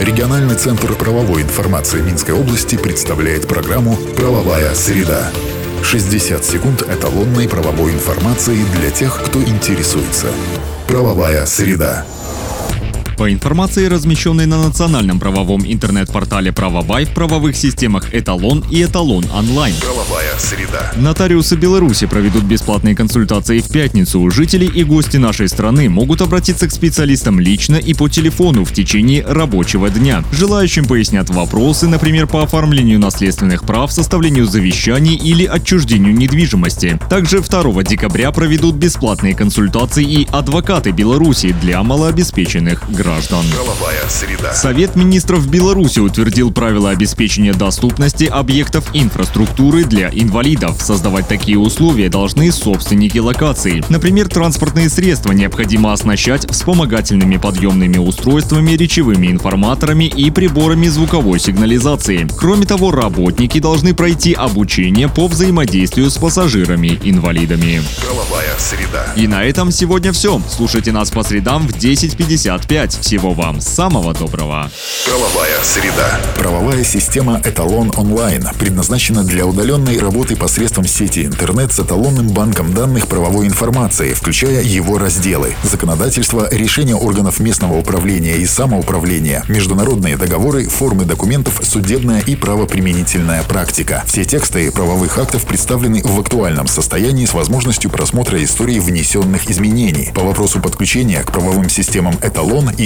Региональный центр правовой информации Минской области представляет программу «Правовая среда». 60 секунд эталонной правовой информации для тех, кто интересуется. Правовая среда. По информации, размещенной на национальном правовом интернет-портале Правовай в правовых системах Эталон и Эталон онлайн. Правовая среда. Нотариусы Беларуси проведут бесплатные консультации в пятницу. Жители и гости нашей страны могут обратиться к специалистам лично и по телефону в течение рабочего дня. Желающим пояснят вопросы, например, по оформлению наследственных прав, составлению завещаний или отчуждению недвижимости. Также 2 декабря проведут бесплатные консультации и адвокаты Беларуси для малообеспеченных граждан граждан. Правовая среда. Совет министров Беларуси утвердил правила обеспечения доступности объектов инфраструктуры для инвалидов. Создавать такие условия должны собственники локаций. Например, транспортные средства необходимо оснащать вспомогательными подъемными устройствами, речевыми информаторами и приборами звуковой сигнализации. Кроме того, работники должны пройти обучение по взаимодействию с пассажирами-инвалидами. Правовая среда. И на этом сегодня все. Слушайте нас по средам в 10.55. Всего вам самого доброго. Правовая среда. Правовая система «Эталон онлайн» предназначена для удаленной работы посредством сети интернет с эталонным банком данных правовой информации, включая его разделы. Законодательство, решения органов местного управления и самоуправления, международные договоры, формы документов, судебная и правоприменительная практика. Все тексты правовых актов представлены в актуальном состоянии с возможностью просмотра истории внесенных изменений. По вопросу подключения к правовым системам «Эталон» и